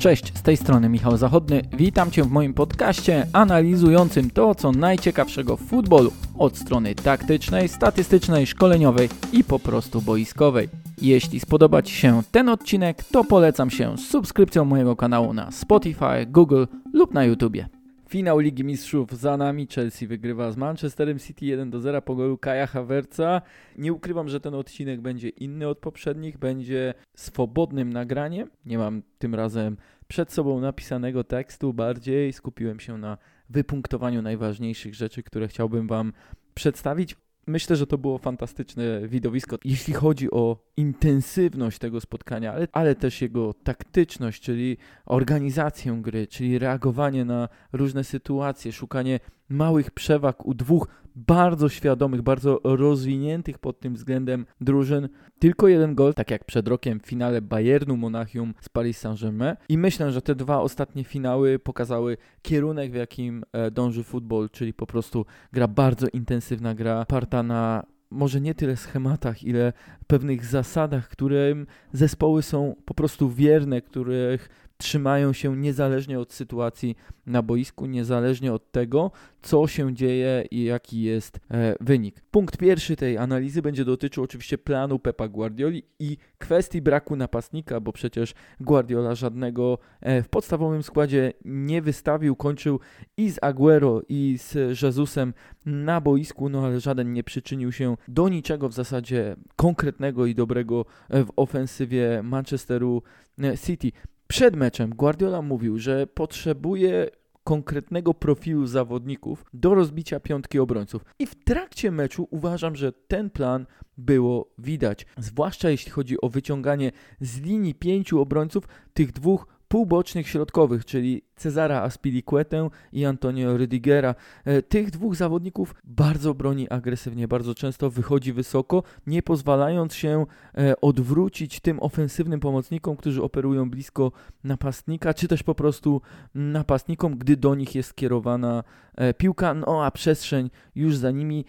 Cześć, z tej strony Michał Zachodny. Witam Cię w moim podcaście analizującym to, co najciekawszego w futbolu od strony taktycznej, statystycznej, szkoleniowej i po prostu boiskowej. Jeśli spodoba Ci się ten odcinek, to polecam się subskrypcją mojego kanału na Spotify, Google lub na YouTubie. Finał Ligi Mistrzów za nami. Chelsea wygrywa z Manchesterem City 1 do 0 po golu Kaja Havertza. Nie ukrywam, że ten odcinek będzie inny od poprzednich, będzie swobodnym nagraniem. Nie mam tym razem przed sobą napisanego tekstu, bardziej skupiłem się na wypunktowaniu najważniejszych rzeczy, które chciałbym Wam przedstawić. Myślę, że to było fantastyczne widowisko, jeśli chodzi o intensywność tego spotkania, ale, ale też jego taktyczność, czyli organizację gry, czyli reagowanie na różne sytuacje, szukanie małych przewag u dwóch bardzo świadomych, bardzo rozwiniętych pod tym względem drużyn. Tylko jeden gol, tak jak przed rokiem w finale Bayernu Monachium z Paris Saint-Germain. I myślę, że te dwa ostatnie finały pokazały kierunek, w jakim e, dąży futbol, czyli po prostu gra bardzo intensywna, gra parta na może nie tyle schematach, ile pewnych zasadach, którym zespoły są po prostu wierne, których trzymają się niezależnie od sytuacji na boisku, niezależnie od tego, co się dzieje i jaki jest e, wynik. Punkt pierwszy tej analizy będzie dotyczył oczywiście planu Pepa Guardioli i kwestii braku napastnika, bo przecież Guardiola żadnego e, w podstawowym składzie nie wystawił, kończył i z Aguero i z Jezusem na boisku, no ale żaden nie przyczynił się do niczego w zasadzie konkretnego i dobrego e, w ofensywie Manchesteru e, City. Przed meczem Guardiola mówił, że potrzebuje konkretnego profilu zawodników do rozbicia piątki obrońców. I w trakcie meczu uważam, że ten plan było widać. Zwłaszcza jeśli chodzi o wyciąganie z linii pięciu obrońców tych dwóch półbocznych środkowych, czyli Cezara Aspilicuetę i Antonio Rydigera. E, tych dwóch zawodników bardzo broni agresywnie, bardzo często wychodzi wysoko, nie pozwalając się e, odwrócić tym ofensywnym pomocnikom, którzy operują blisko napastnika, czy też po prostu napastnikom, gdy do nich jest skierowana e, piłka, no a przestrzeń już za nimi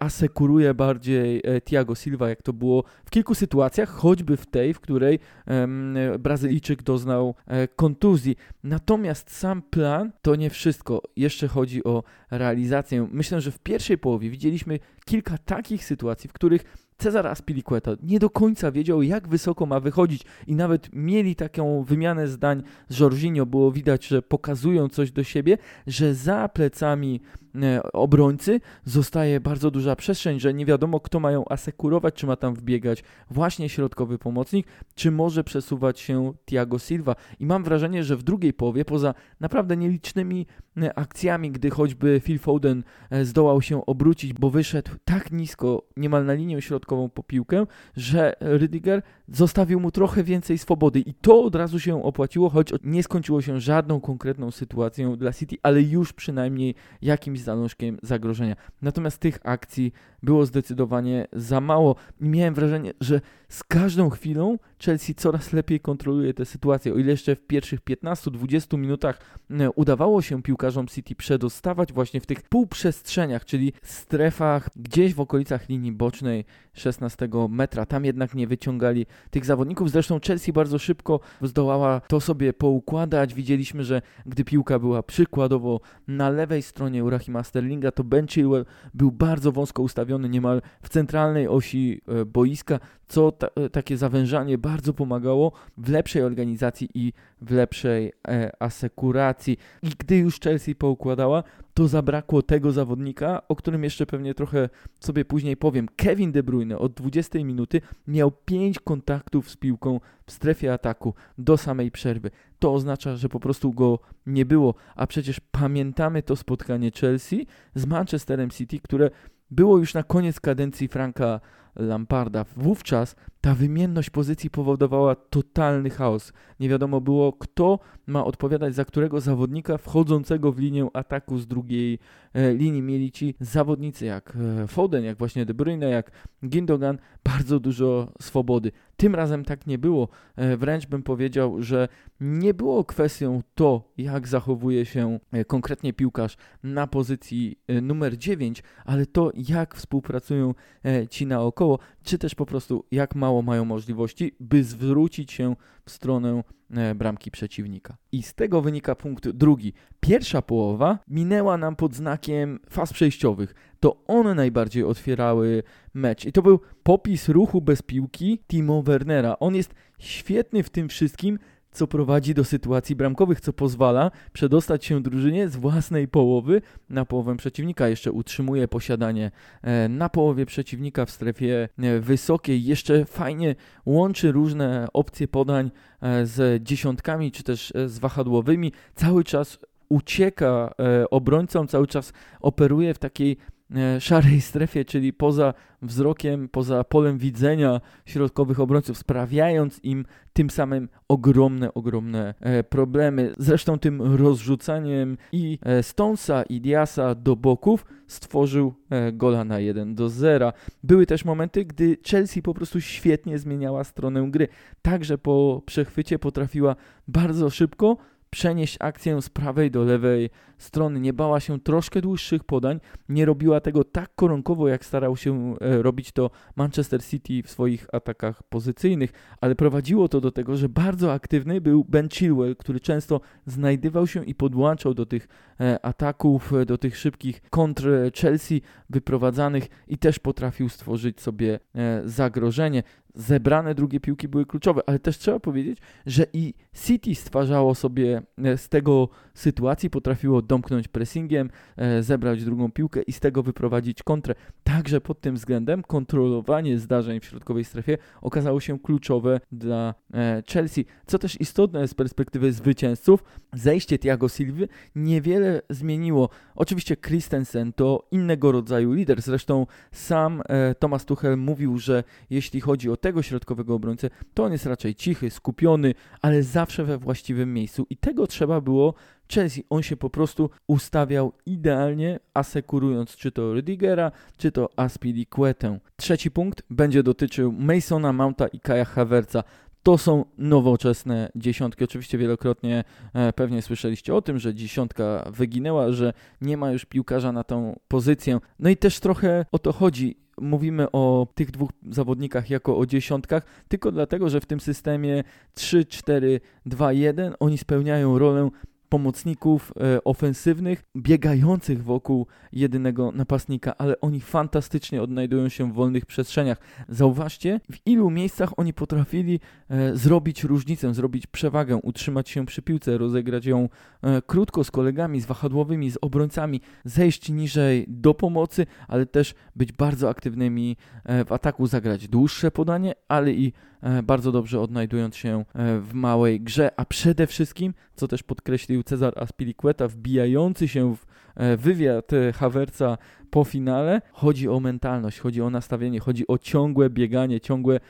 asekuruje bardziej Thiago Silva, jak to było w kilku sytuacjach, choćby w tej, w której Brazylijczyk doznał kontuzji. Natomiast sam plan to nie wszystko. Jeszcze chodzi o realizację. Myślę, że w pierwszej połowie widzieliśmy kilka takich sytuacji, w których Cezar Aspilicueta nie do końca wiedział, jak wysoko ma wychodzić i nawet mieli taką wymianę zdań z Jorginho. Było widać, że pokazują coś do siebie, że za plecami obrońcy zostaje bardzo duża przestrzeń, że nie wiadomo, kto mają asekurować, czy ma tam wbiegać właśnie środkowy pomocnik, czy może przesuwać się Thiago Silva. I mam wrażenie, że w drugiej połowie, poza naprawdę nielicznymi e, akcjami, gdy choćby Phil Foden e, zdołał się obrócić, bo wyszedł tak nisko, niemal na linię środkową po piłkę, że Rydiger zostawił mu trochę więcej swobody i to od razu się opłaciło, choć nie skończyło się żadną konkretną sytuacją dla City, ale już przynajmniej jakimś zalążkiem zagrożenia. Natomiast tych akcji było zdecydowanie za mało i miałem wrażenie, że z każdą chwilą Chelsea coraz lepiej kontroluje tę sytuację. O ile jeszcze w pierwszych 15-20 minutach e, udawało się piłkarzom City przedostawać właśnie w tych półprzestrzeniach, czyli strefach gdzieś w okolicach linii bocznej 16 metra, tam jednak nie wyciągali tych zawodników. Zresztą Chelsea bardzo szybko zdołała to sobie poukładać. Widzieliśmy, że gdy piłka była przykładowo na lewej stronie u Rahima Sterlinga, to Ben Chilwell był bardzo wąsko ustawiony niemal w centralnej osi e, boiska, co ta, e, takie zawężanie bardzo pomagało w lepszej organizacji i w lepszej e, asekuracji. I gdy już Chelsea poukładała, to zabrakło tego zawodnika, o którym jeszcze pewnie trochę sobie później powiem. Kevin De Bruyne od 20 minuty miał 5 kontaktów z piłką w strefie ataku do samej przerwy. To oznacza, że po prostu go nie było, a przecież pamiętamy to spotkanie Chelsea z Manchesterem City, które było już na koniec kadencji Franka Lamparda. Wówczas ta wymienność pozycji powodowała totalny chaos. Nie wiadomo było, kto ma odpowiadać za którego zawodnika wchodzącego w linię ataku z drugiej e, linii. Mieli ci zawodnicy jak e, Foden, jak właśnie De Bruyne, jak Gindogan, bardzo dużo swobody. Tym razem tak nie było. E, wręcz bym powiedział, że nie było kwestią to, jak zachowuje się e, konkretnie piłkarz na pozycji e, numer 9, ale to, jak współpracują ci naokoło. Czy też po prostu jak mało mają możliwości, by zwrócić się w stronę e, bramki przeciwnika. I z tego wynika punkt drugi. Pierwsza połowa minęła nam pod znakiem faz przejściowych. To one najbardziej otwierały mecz. I to był popis ruchu bez piłki Timo Wernera. On jest świetny w tym wszystkim, co prowadzi do sytuacji bramkowych, co pozwala przedostać się drużynie z własnej połowy na połowę przeciwnika. Jeszcze utrzymuje posiadanie e, na połowie przeciwnika w strefie e, wysokiej. Jeszcze fajnie łączy różne opcje podań e, z dziesiątkami czy też z wahadłowymi. Cały czas ucieka obrońcom, cały czas operuje w takiej szarej strefie, czyli poza wzrokiem, poza polem widzenia środkowych obrońców, sprawiając im tym samym ogromne, ogromne e, problemy. Zresztą tym rozrzucaniem i e, Stonesa i Diasa do boków stworzył gola na 1 do 0. Były też momenty, gdy Chelsea po prostu świetnie zmieniała stronę gry. Także po przechwycie potrafiła bardzo szybko przenieść akcję z prawej do lewej strony. Nie bała się troszkę dłuższych podań, nie robiła tego tak koronkowo, jak starał się e, robić to Manchester City w swoich atakach pozycyjnych, ale prowadziło to do tego, że bardzo aktywny był Ben Chilwell, który często znajdywał się i podłączał do tych e, ataków, e, do tych szybkich kontr Chelsea wyprowadzanych i też potrafił stworzyć sobie zagrożenie zebrane drugie piłki były kluczowe, ale też trzeba powiedzieć, że i City stwarzało sobie e, z tego sytuacji, potrafiło domknąć pressingiem, e, zebrać drugą piłkę i z tego wyprowadzić kontrę. Także pod tym względem kontrolowanie zdarzeń w środkowej strefie okazało się kluczowe dla e, Chelsea. Co też istotne z perspektywy zwycięzców, zejście Thiago Silva niewiele zmieniło. Oczywiście Christensen to innego rodzaju lider, zresztą sam Thomas Tuchel mówił, że jeśli chodzi o tego środkowego obrońcę, to on jest raczej cichy, skupiony, ale zawsze we właściwym miejscu i tego trzeba było Chelsea. On się po prostu ustawiał idealnie, asekurując czy to Rudigera, czy to Aspilicuetę. Trzeci punkt będzie dotyczył Masona Mounta i Kaja Havertza. To są nowoczesne dziesiątki. Oczywiście wielokrotnie e, pewnie słyszeliście o tym, że dziesiątka wyginęła, że nie ma już piłkarza na tą pozycję. No i też trochę o to chodzi mówimy o tych dwóch zawodnikach jako o dziesiątkach, tylko dlatego, że w tym systemie 3-4-2-1 oni spełniają rolę pomocników e, ofensywnych, biegających wokół jedynego napastnika, ale oni fantastycznie odnajdują się w wolnych przestrzeniach. Zauważcie, w ilu miejscach oni potrafili e, zrobić różnicę, zrobić przewagę, utrzymać się przy piłce, rozegrać ją e, krótko z kolegami, z wahadłowymi, z obrońcami, zejść niżej do pomocy, ale też być bardzo aktywnymi e, w ataku, zagrać dłuższe podanie, ale i bardzo dobrze odnajdując się e, w małej grze, a przede wszystkim, co też podkreślił Cezar Aspilicueta, wbijający się w e, wywiad Hawerca po finale, chodzi o mentalność, chodzi o nastawienie, chodzi o ciągłe bieganie, ciągłe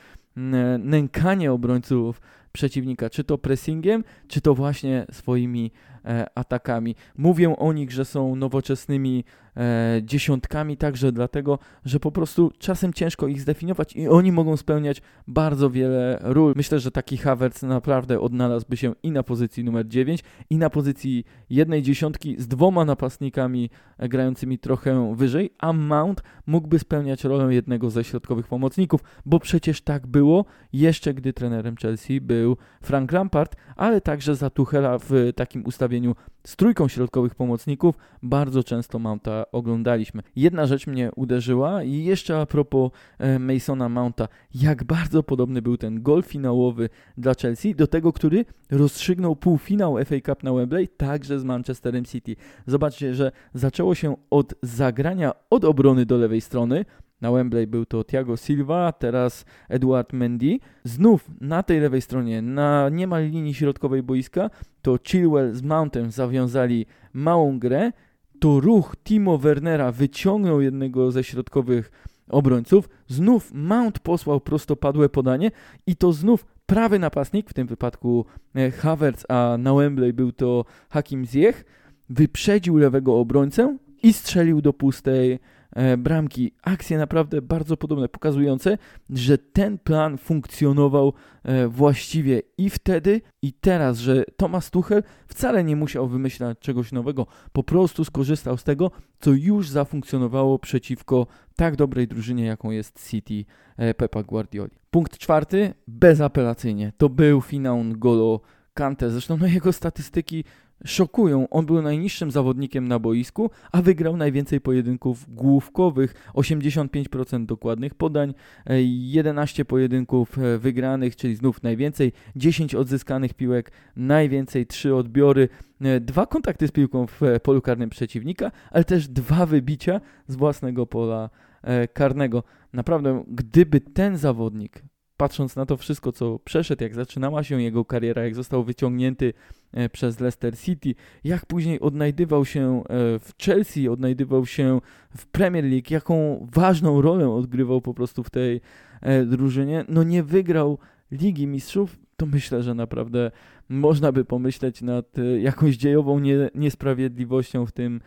nękanie obrońców przeciwnika, czy to pressingiem, czy to właśnie swoimi atakami. Mówię o nich, że są nowoczesnymi e, dziesiątkami, także dlatego, że po prostu czasem ciężko ich zdefiniować i oni mogą spełniać bardzo wiele ról. Myślę, że taki Havertz naprawdę odnalazłby się i na pozycji numer 9, i na pozycji jednej dziesiątki z dwoma napastnikami e, grającymi trochę wyżej, a Mount mógłby spełniać rolę jednego ze środkowych pomocników, bo przecież tak było jeszcze gdy trenerem Chelsea był Frank Lampard, ale także za Tuchela w takim ustawieniu z trójką środkowych pomocników bardzo często Mounta oglądaliśmy. Jedna rzecz mnie uderzyła i jeszcze a propos e, Masona Mounta, jak bardzo podobny był ten gol finałowy dla Chelsea do tego, który rozstrzygnął półfinał FA Cup na Wembley także z Manchesterem City. Zobaczcie, że zaczęło się od zagrania od obrony do lewej strony, na Wembley był to Thiago Silva, teraz Eduard Mendy. Znów na tej lewej stronie, na niemal linii środkowej boiska, to Chilwell z Mountem zawiązali małą grę. To ruch Timo Wernera wyciągnął jednego ze środkowych obrońców. Znów Mount posłał prostopadłe podanie i to znów prawy napastnik, w tym wypadku e, Havertz, a na Wembley był to Hakim Ziyech, wyprzedził lewego obrońcę i strzelił do pustej bramki. Akcje naprawdę bardzo podobne, pokazujące, że ten plan funkcjonował e, właściwie i wtedy, i teraz, że Thomas Tuchel wcale nie musiał wymyślać czegoś nowego, po prostu skorzystał z tego, co już zafunkcjonowało przeciwko tak dobrej drużynie, jaką jest City e, Pepa Guardioli. Punkt czwarty, bezapelacyjnie, to był finał Golo Kante. Zresztą no, jego statystyki szokują. On był najniższym zawodnikiem na boisku, a wygrał najwięcej pojedynków główkowych, 85% dokładnych podań, 11 e, pojedynków e, wygranych, czyli znów najwięcej, 10 odzyskanych piłek, najwięcej 3 odbiory, e, dwa kontakty z piłką w polu karnym przeciwnika, ale też dwa wybicia z własnego pola karnego. Naprawdę, gdyby ten zawodnik patrząc na to wszystko, co przeszedł, jak zaczynała się jego kariera, jak został wyciągnięty przez Leicester City, jak później odnajdywał się e, w Chelsea, odnajdywał się w Premier League, jaką ważną rolę odgrywał po prostu w tej e, drużynie, no nie wygrał Ligi Mistrzów, to myślę, że naprawdę można by pomyśleć nad jakąś dziejową nie, niesprawiedliwością w tym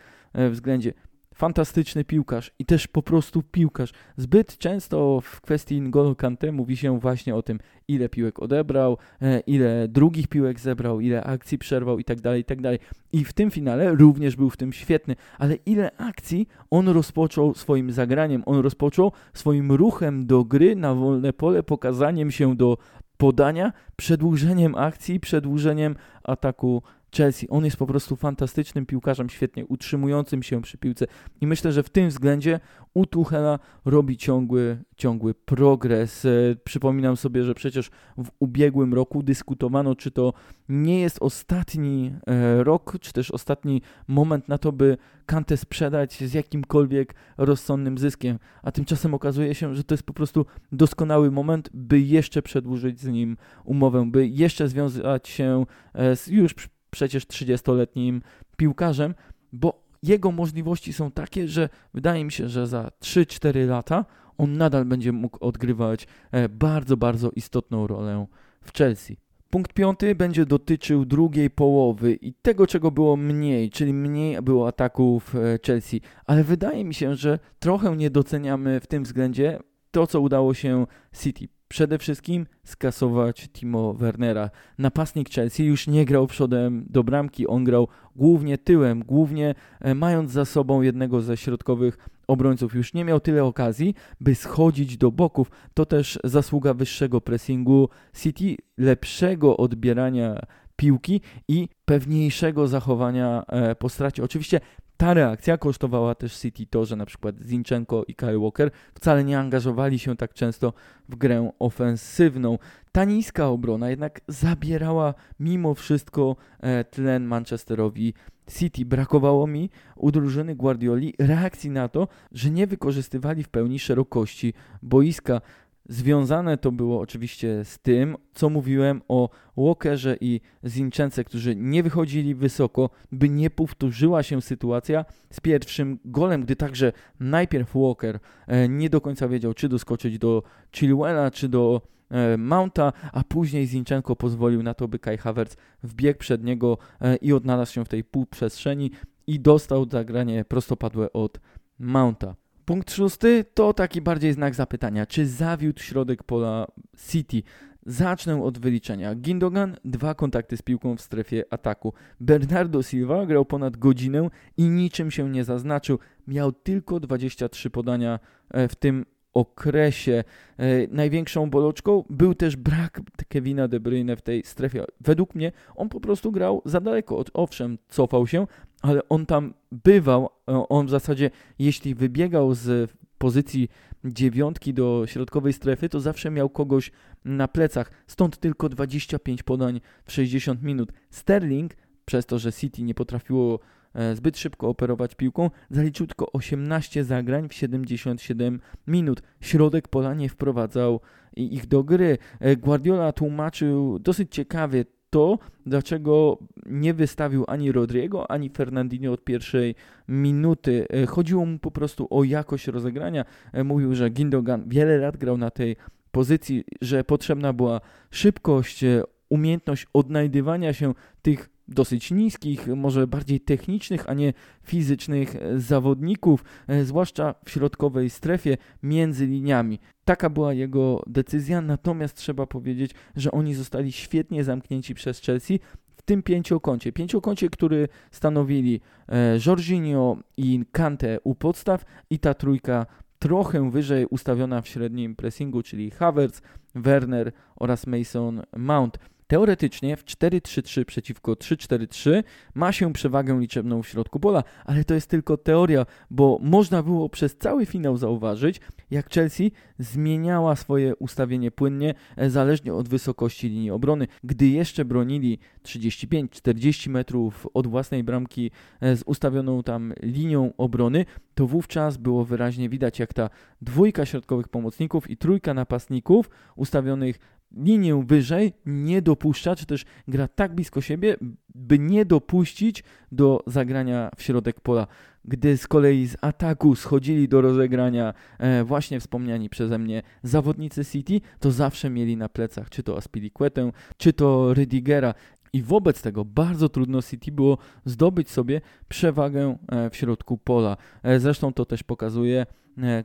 względzie fantastyczny piłkarz i też po prostu piłkarz. Zbyt często w kwestii N'Golo Kante mówi się właśnie o tym, ile piłek odebrał, e, ile drugich piłek zebrał, ile akcji przerwał itd., tak itd. Tak I w tym finale również był w tym świetny, ale ile akcji on rozpoczął swoim zagraniem, on rozpoczął swoim ruchem do gry na wolne pole, pokazaniem się do podania, przedłużeniem akcji, przedłużeniem ataku Chelsea. On jest po prostu fantastycznym piłkarzem, świetnie utrzymującym się przy piłce i myślę, że w tym względzie u Tuchela robi ciągły, ciągły progres. E, przypominam sobie, że przecież w ubiegłym roku dyskutowano, czy to nie jest ostatni e, rok, czy też ostatni moment na to, by Kantę sprzedać z jakimkolwiek rozsądnym zyskiem, a tymczasem okazuje się, że to jest po prostu doskonały moment, by jeszcze przedłużyć z nim umowę, by jeszcze związać się e, z już przecież 30-letnim piłkarzem, bo jego możliwości są takie, że wydaje mi się, że za 3-4 lata on nadal będzie mógł odgrywać e, bardzo, bardzo istotną rolę w Chelsea. Punkt piąty będzie dotyczył drugiej połowy i tego, czego było mniej, czyli mniej było ataków e, Chelsea, ale wydaje mi się, że trochę nie doceniamy w tym względzie to, co udało się City. Przede wszystkim skasować Timo Wernera. Napastnik Chelsea już nie grał przodem do bramki, on grał głównie tyłem, głównie e, mając za sobą jednego ze środkowych obrońców. Już nie miał tyle okazji, by schodzić do boków. To też zasługa wyższego pressingu City, lepszego odbierania piłki i pewniejszego zachowania e, po stracie. Oczywiście ta reakcja kosztowała też City to, że na przykład Zinchenko i Kyle Walker wcale nie angażowali się tak często w grę ofensywną. Ta niska obrona jednak zabierała mimo wszystko e, tlen Manchesterowi City. Brakowało mi u drużyny Guardioli reakcji na to, że nie wykorzystywali w pełni szerokości boiska. Związane to było oczywiście z tym, co mówiłem o Walkerze i Zinczence, którzy nie wychodzili wysoko, by nie powtórzyła się sytuacja z pierwszym golem, gdy także najpierw Walker e, nie do końca wiedział, czy doskoczyć do Chilwella, czy do e, Mounta, a później Zinchenko pozwolił na to, by Kai Havertz wbiegł przed niego e, i odnalazł się w tej półprzestrzeni i dostał zagranie prostopadłe od Mounta. Punkt szósty to taki bardziej znak zapytania. Czy zawiódł środek pola City? Zacznę od wyliczenia. Gindogan, dwa kontakty z piłką w strefie ataku. Bernardo Silva grał ponad godzinę i niczym się nie zaznaczył. Miał tylko 23 podania e, w tym okresie. E, największą bolączką był też brak Kevina De Bruyne w tej strefie. Według mnie on po prostu grał za daleko. Owszem, cofał się, ale on tam bywał. E, on w zasadzie, jeśli wybiegał z pozycji dziewiątki do środkowej strefy, to zawsze miał kogoś na plecach. Stąd tylko 25 podań w 60 minut. Sterling, przez to, że City nie potrafiło E, zbyt szybko operować piłką, zaliczył tylko 18 zagrań w 77 minut. Środek pola nie wprowadzał ich do gry. E, Guardiola tłumaczył dosyć ciekawie to, dlaczego nie wystawił ani Rodriego, ani Fernandinho od pierwszej minuty. E, chodziło mu po prostu o jakość rozegrania. Mówił, że Gindogan wiele lat grał na tej pozycji, że potrzebna była szybkość, umiejętność odnajdywania się tych dosyć niskich, może bardziej technicznych, a nie fizycznych zawodników, zwłaszcza w środkowej strefie między liniami. Taka była jego decyzja, natomiast trzeba powiedzieć, że oni zostali świetnie zamknięci przez Chelsea w tym pięciokącie. Pięciokącie, który stanowili e, Jorginho i Kante u podstaw i ta trójka trochę wyżej ustawiona w średnim pressingu, czyli Havertz, Werner oraz Mason Mount. Teoretycznie w 4-3-3 przeciwko 3-4-3 ma się przewagę liczebną w środku pola, ale to jest tylko teoria, bo można było przez cały finał zauważyć, jak Chelsea zmieniała swoje ustawienie płynnie, e, zależnie od wysokości linii obrony. Gdy jeszcze bronili 35-40 metrów od własnej bramki e, z ustawioną tam linią obrony, to wówczas było wyraźnie widać, jak ta dwójka środkowych pomocników i trójka napastników ustawionych linię wyżej nie dopuszcza, czy też gra tak blisko siebie, by nie dopuścić do zagrania w środek pola. Gdy z kolei z ataku schodzili do rozegrania e, właśnie wspomniani przeze mnie zawodnicy City, to zawsze mieli na plecach czy to Aspilicuetę, czy to Rydigera. I wobec tego bardzo trudno City było zdobyć sobie przewagę e, w środku pola. E, zresztą to też pokazuje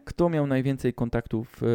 kto miał najwięcej kontaktów e,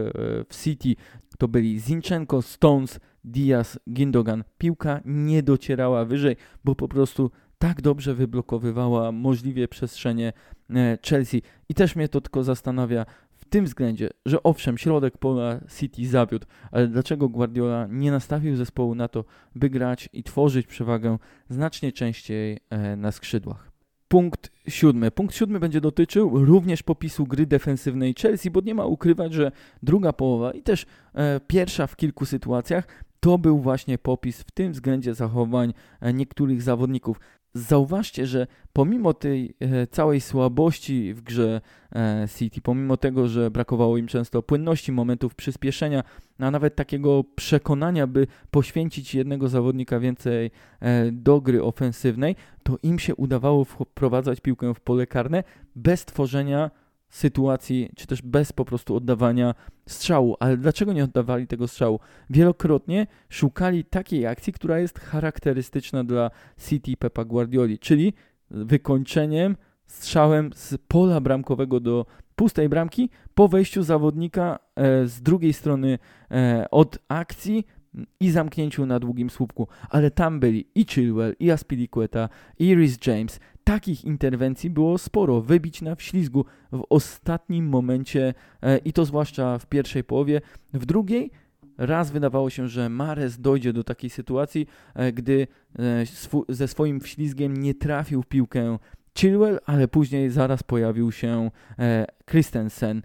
w City, to byli Zinchenko, Stones, Diaz, Gindogan. Piłka nie docierała wyżej, bo po prostu tak dobrze wyblokowywała możliwie przestrzenie e, Chelsea. I też mnie to tylko zastanawia w tym względzie, że owszem, środek pola City zawiódł, ale dlaczego Guardiola nie nastawił zespołu na to, by grać i tworzyć przewagę znacznie częściej na skrzydłach? Punkt siódmy. Punkt siódmy będzie dotyczył również popisu gry defensywnej Chelsea, bo nie ma ukrywać, że druga połowa i też e, pierwsza w kilku sytuacjach to był właśnie popis w tym względzie zachowań e, niektórych zawodników. Zauważcie, że pomimo tej e, całej słabości w grze e, City, pomimo tego, że brakowało im często płynności, momentów przyspieszenia, a nawet takiego przekonania, by poświęcić jednego zawodnika więcej e, do gry ofensywnej, to im się udawało wprowadzać piłkę w pole karne bez tworzenia sytuacji, czy też bez po prostu oddawania strzału. Ale dlaczego nie oddawali tego strzału? Wielokrotnie szukali takiej akcji, która jest charakterystyczna dla City Pepa Guardioli, czyli wykończeniem strzałem z pola bramkowego do pustej bramki po wejściu zawodnika e, z drugiej strony e, od akcji i zamknięciu na długim słupku, ale tam byli i Chilwell, i Aspilicueta, i Rhys James. Takich interwencji było sporo, wybić na wślizgu w ostatnim momencie e, i to zwłaszcza w pierwszej połowie. W drugiej raz wydawało się, że Mares dojdzie do takiej sytuacji, e, gdy e, ze swoim wślizgiem nie trafił piłkę Chilwell, ale później zaraz pojawił się Christensen.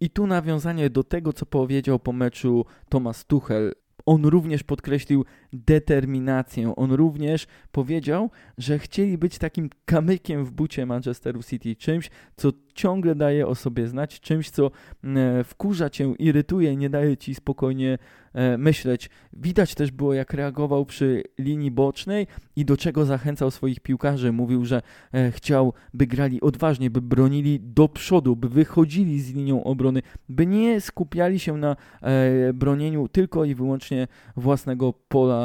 I tu nawiązanie do tego, co powiedział po meczu Thomas Tuchel on również podkreślił determinację. On również powiedział, że chcieli być takim kamykiem w bucie Manchesteru City, czymś, co ciągle daje o sobie znać, czymś, co mm, wkurza cię, irytuje, nie daje ci spokojnie e, myśleć. Widać też było, jak reagował przy linii bocznej i do czego zachęcał swoich piłkarzy. Mówił, że e, chciał, by grali odważnie, by bronili do przodu, by wychodzili z linią obrony, by nie skupiali się na e, bronieniu tylko i wyłącznie własnego pola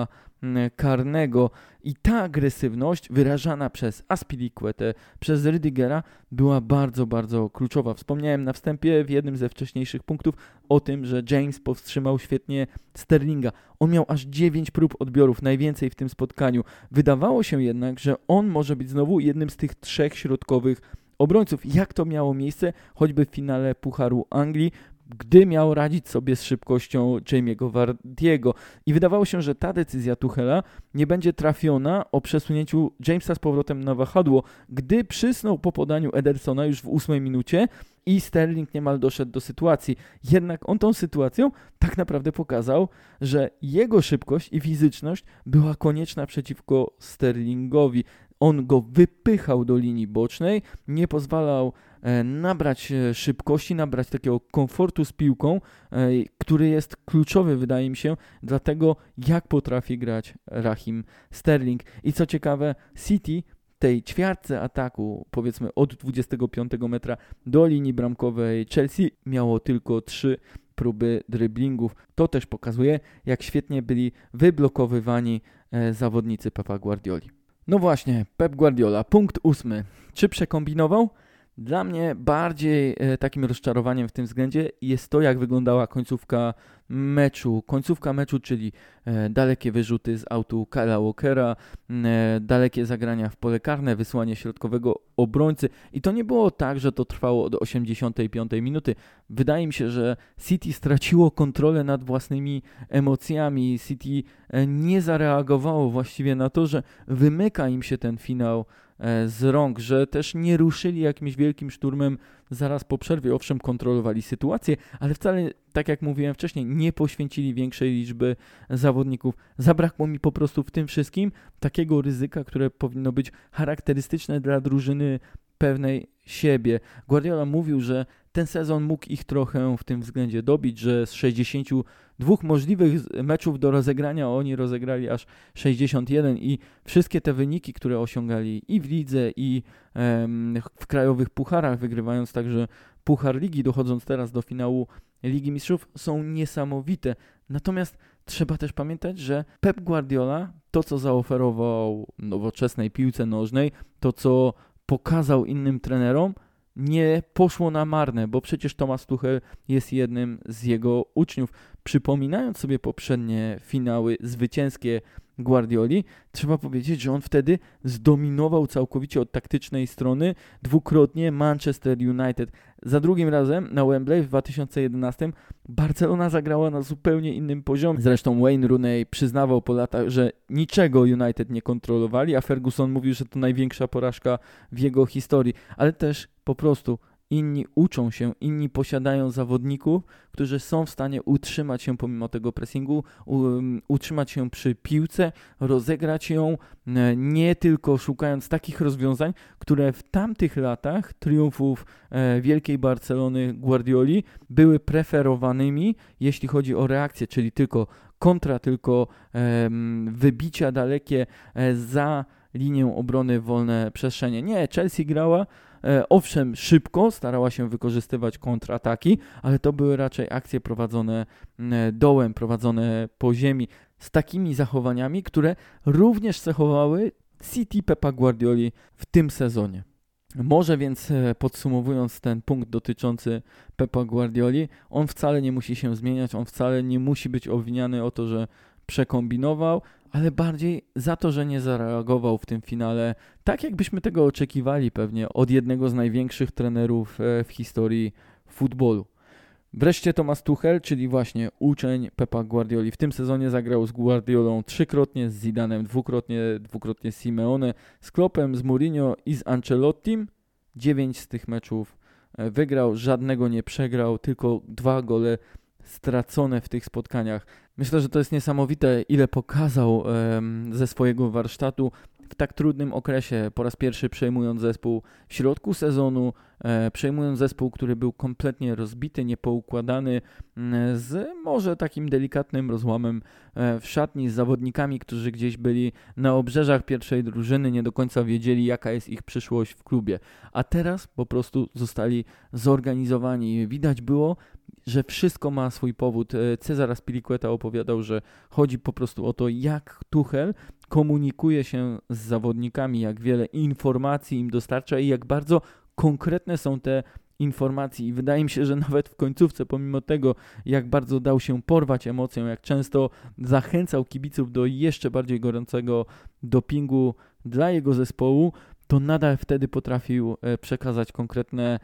karnego i ta agresywność wyrażana przez Aspilicuetę, przez Rydigera była bardzo, bardzo kluczowa. Wspomniałem na wstępie w jednym ze wcześniejszych punktów o tym, że James powstrzymał świetnie Sterlinga. On miał aż 9 prób odbiorów, najwięcej w tym spotkaniu. Wydawało się jednak, że on może być znowu jednym z tych trzech środkowych obrońców. Jak to miało miejsce choćby w finale Pucharu Anglii, gdy miał radzić sobie z szybkością Jamie'ego Vardiego. I wydawało się, że ta decyzja Tuchela nie będzie trafiona o przesunięciu Jamesa z powrotem na wahadło, gdy przysnął po podaniu Edersona już w ósmej minucie i Sterling niemal doszedł do sytuacji. Jednak on tą sytuacją tak naprawdę pokazał, że jego szybkość i fizyczność była konieczna przeciwko Sterlingowi. On go wypychał do linii bocznej, nie pozwalał e, nabrać e, szybkości, nabrać takiego komfortu z piłką, e, który jest kluczowy, wydaje mi się, dla tego, jak potrafi grać Rahim Sterling. I co ciekawe, City tej ćwiartce ataku, powiedzmy od 25 metra do linii bramkowej Chelsea, miało tylko trzy próby driblingów. To też pokazuje, jak świetnie byli wyblokowywani zawodnicy Pepa Guardioli. No właśnie, Pep Guardiola, punkt ósmy. Czy przekombinował? Dla mnie bardziej e, takim rozczarowaniem w tym względzie jest to, jak wyglądała końcówka meczu. Końcówka meczu, czyli e, dalekie wyrzuty z autu Kyla Walkera, e, dalekie zagrania w pole karne, wysłanie środkowego obrońcy. I to nie było tak, że to trwało do 85 minuty. Wydaje mi się, że City straciło kontrolę nad własnymi emocjami. City nie zareagowało właściwie na to, że wymyka im się ten finał z rąk, że też nie ruszyli jakimś wielkim szturmem zaraz po przerwie. Owszem, kontrolowali sytuację, ale wcale, tak jak mówiłem wcześniej, nie poświęcili większej liczby zawodników. Zabrakło mi po prostu w tym wszystkim takiego ryzyka, które powinno być charakterystyczne dla drużyny pewnej siebie. Guardiola mówił, że ten sezon mógł ich trochę w tym względzie dobić, że z 62 możliwych meczów do rozegrania oni rozegrali aż 61 i wszystkie te wyniki, które osiągali i w lidze, i w krajowych pucharach, wygrywając także Puchar Ligi, dochodząc teraz do finału Ligi Mistrzów, są niesamowite. Natomiast trzeba też pamiętać, że Pep Guardiola to, co zaoferował nowoczesnej piłce nożnej, to, co pokazał innym trenerom, nie poszło na marne, bo przecież Thomas Tuchel jest jednym z jego uczniów. Przypominając sobie poprzednie finały zwycięskie Guardioli, trzeba powiedzieć, że on wtedy zdominował całkowicie od taktycznej strony dwukrotnie Manchester United. Za drugim razem na Wembley w 2011 Barcelona zagrała na zupełnie innym poziomie. Zresztą Wayne Rooney przyznawał po latach, że niczego United nie kontrolowali, a Ferguson mówił, że to największa porażka w jego historii, ale też po prostu inni uczą się, inni posiadają zawodników, którzy są w stanie utrzymać się pomimo tego pressingu, utrzymać się przy piłce, rozegrać ją, e, nie tylko szukając takich rozwiązań, które w tamtych latach triumfów e, wielkiej Barcelony Guardioli były preferowanymi, jeśli chodzi o reakcję, czyli tylko kontra, tylko wybicia dalekie e, za linię obrony wolne przestrzenie. Nie, Chelsea grała E, owszem, szybko starała się wykorzystywać kontrataki, ale to były raczej akcje prowadzone dołem, prowadzone po ziemi, z takimi zachowaniami, które również cechowały City Pepa Guardioli w tym sezonie. Może więc e, podsumowując ten punkt dotyczący Pepa Guardioli, on wcale nie musi się zmieniać, on wcale nie musi być obwiniany o to, że przekombinował, ale bardziej za to, że nie zareagował w tym finale tak, jakbyśmy tego oczekiwali pewnie od jednego z największych trenerów e, w historii futbolu. Wreszcie Thomas Tuchel, czyli właśnie uczeń Pepa Guardioli. W tym sezonie zagrał z Guardiolą trzykrotnie, z Zidanem dwukrotnie, dwukrotnie z Simeone, z Klopem, z Mourinho i z Ancelottim. Dziewięć z tych meczów e, wygrał, żadnego nie przegrał, tylko dwa gole stracone w tych spotkaniach. Myślę, że to jest niesamowite, ile pokazał ze swojego warsztatu w tak trudnym okresie, po raz pierwszy przejmując zespół w środku sezonu, przejmując zespół, który był kompletnie rozbity, niepoukładany, z może takim delikatnym rozłamem e, w szatni, z zawodnikami, którzy gdzieś byli na obrzeżach pierwszej drużyny, nie do końca wiedzieli, jaka jest ich przyszłość w klubie. A teraz po prostu zostali zorganizowani. Widać było, że wszystko ma swój powód. E, Cezar Aspilicueta opowiadał, że chodzi po prostu o to, jak Tuchel komunikuje się z zawodnikami, jak wiele informacji im dostarcza i jak bardzo konkretne są te informacje. I wydaje mi się, że nawet w końcówce, pomimo tego, jak bardzo dał się porwać emocją, jak często zachęcał kibiców do jeszcze bardziej gorącego dopingu dla jego zespołu, to nadal wtedy potrafił e, przekazać konkretne,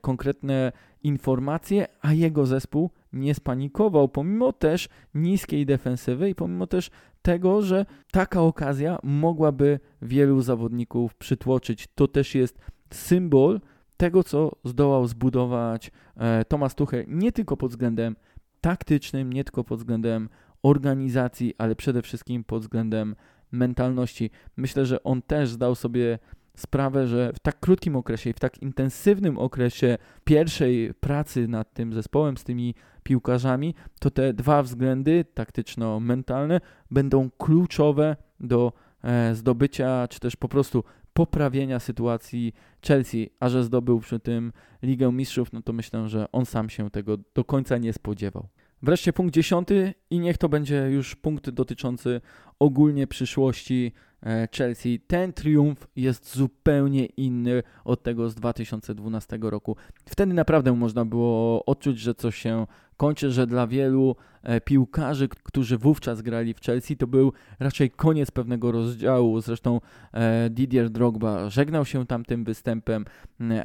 konkretne informacje, a jego zespół nie spanikował, pomimo też niskiej defensywy i pomimo też tego, że taka okazja mogłaby wielu zawodników przytłoczyć. To też jest symbol tego, co zdołał zbudować e, Thomas Tuchel, nie tylko pod względem taktycznym, nie tylko pod względem organizacji, ale przede wszystkim pod względem mentalności. Myślę, że on też zdał sobie sprawę, że w tak krótkim okresie i w tak intensywnym okresie pierwszej pracy nad tym zespołem, z tymi piłkarzami, to te dwa względy taktyczno-mentalne będą kluczowe do e, zdobycia, czy też po prostu poprawienia sytuacji Chelsea, a że zdobył przy tym Ligę Mistrzów, no to myślę, że on sam się tego do końca nie spodziewał. Wreszcie punkt dziesiąty i niech to będzie już punkt dotyczący ogólnie przyszłości e, Chelsea. Ten triumf jest zupełnie inny od tego z 2012 roku. Wtedy naprawdę można było odczuć, że coś się kończy, że dla wielu e, piłkarzy, którzy wówczas grali w Chelsea, to był raczej koniec pewnego rozdziału. Zresztą e, Didier Drogba żegnał się tamtym występem.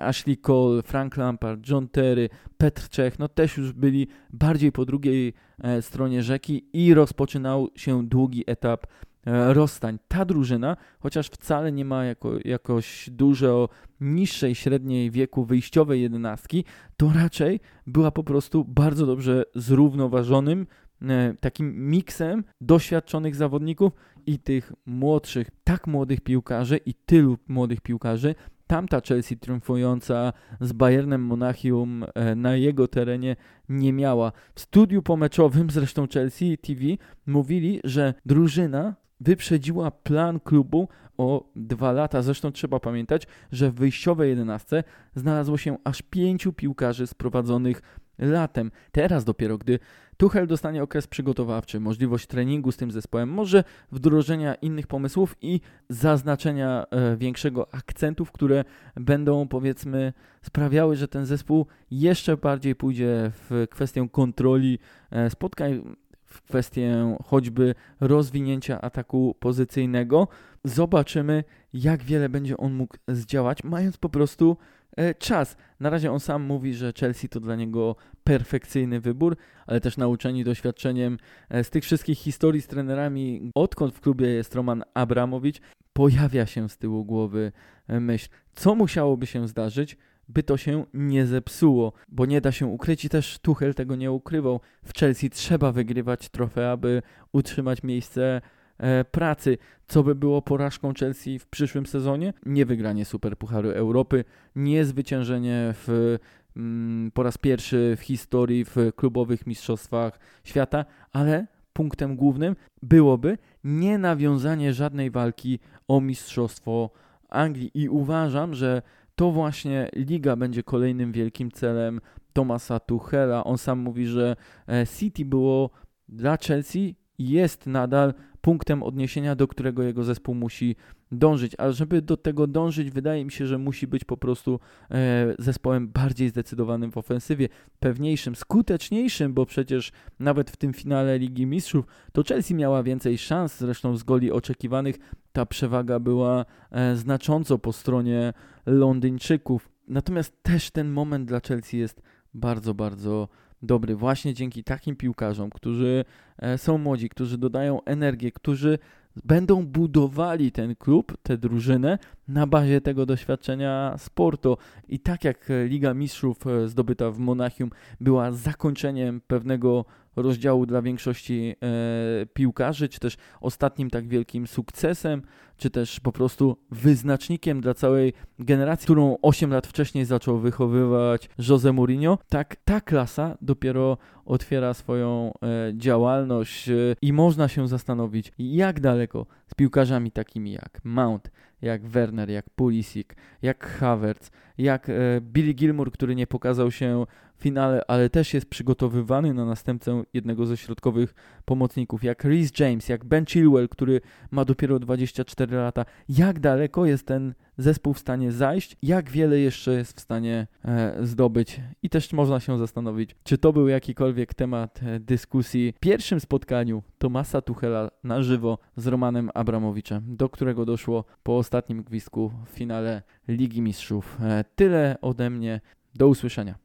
Ashley Cole, Frank Lampard, John Terry, Petr Czech, no też już byli bardziej po drugiej stronie rzeki i rozpoczynał się długi etap E, rozstań. Ta drużyna, chociaż wcale nie ma jako, jakoś dużo niższej średniej wieku wyjściowej jedenastki, to raczej była po prostu bardzo dobrze zrównoważonym e, takim miksem doświadczonych zawodników i tych młodszych, tak młodych piłkarzy i tylu młodych piłkarzy. Tamta Chelsea triumfująca z Bayernem Monachium e, na jego terenie nie miała. W studiu pomeczowym zresztą Chelsea TV mówili, że drużyna wyprzedziła plan klubu o dwa lata. Zresztą trzeba pamiętać, że w wyjściowej jedenastce znalazło się aż pięciu piłkarzy sprowadzonych latem. Teraz dopiero, gdy Tuchel dostanie okres przygotowawczy, możliwość treningu z tym zespołem, może wdrożenia innych pomysłów i zaznaczenia e, większego akcentów, które będą powiedzmy sprawiały, że ten zespół jeszcze bardziej pójdzie w kwestię kontroli e, spotkań, w kwestię choćby rozwinięcia ataku pozycyjnego. Zobaczymy, jak wiele będzie on mógł zdziałać, mając po prostu e, czas. Na razie on sam mówi, że Chelsea to dla niego perfekcyjny wybór, ale też nauczeni doświadczeniem e, z tych wszystkich historii z trenerami, odkąd w klubie jest Roman Abramowicz, pojawia się z tyłu głowy e, myśl, co musiałoby się zdarzyć, by to się nie zepsuło, bo nie da się ukryć i też Tuchel tego nie ukrywał. W Chelsea trzeba wygrywać trofea, aby utrzymać miejsce e, pracy. Co by było porażką Chelsea w przyszłym sezonie? Nie wygranie Superpucharu Europy, nie zwyciężenie w, mm, po raz pierwszy w historii w klubowych mistrzostwach świata, ale punktem głównym byłoby nie nawiązanie żadnej walki o mistrzostwo Anglii. I uważam, że to właśnie liga będzie kolejnym wielkim celem Tomasa Tuchela. On sam mówi, że e, City było dla Chelsea jest nadal punktem odniesienia, do którego jego zespół musi dążyć. A żeby do tego dążyć, wydaje mi się, że musi być po prostu e, zespołem bardziej zdecydowanym w ofensywie, pewniejszym, skuteczniejszym, bo przecież nawet w tym finale Ligi Mistrzów to Chelsea miała więcej szans, zresztą z goli oczekiwanych ta przewaga była e, znacząco po stronie Londyńczyków. Natomiast też ten moment dla Chelsea jest bardzo, bardzo dobry właśnie dzięki takim piłkarzom, którzy e, są młodzi, którzy dodają energię, którzy będą budowali ten klub, tę drużynę na bazie tego doświadczenia sportu. I tak jak Liga Mistrzów e, zdobyta w Monachium była zakończeniem pewnego rozdziału dla większości e, piłkarzy, czy też ostatnim tak wielkim sukcesem, czy też po prostu wyznacznikiem dla całej generacji, którą 8 lat wcześniej zaczął wychowywać Jose Mourinho, tak ta klasa dopiero otwiera swoją e, działalność e, i można się zastanowić, jak daleko z piłkarzami takimi jak Mount, jak Werner, jak Pulisic, jak Havertz, jak e, Billy Gilmour, który nie pokazał się finale, ale też jest przygotowywany na następcę jednego ze środkowych pomocników, jak Rhys James, jak Ben Chilwell, który ma dopiero 24 lata. Jak daleko jest ten zespół w stanie zajść, jak wiele jeszcze jest w stanie e, zdobyć. I też można się zastanowić, czy to był jakikolwiek temat e, dyskusji w pierwszym spotkaniu Tomasa Tuchela na żywo z Romanem Abramowiczem, do którego doszło po ostatnim gwizdku w finale Ligi Mistrzów. E, tyle ode mnie. Do usłyszenia.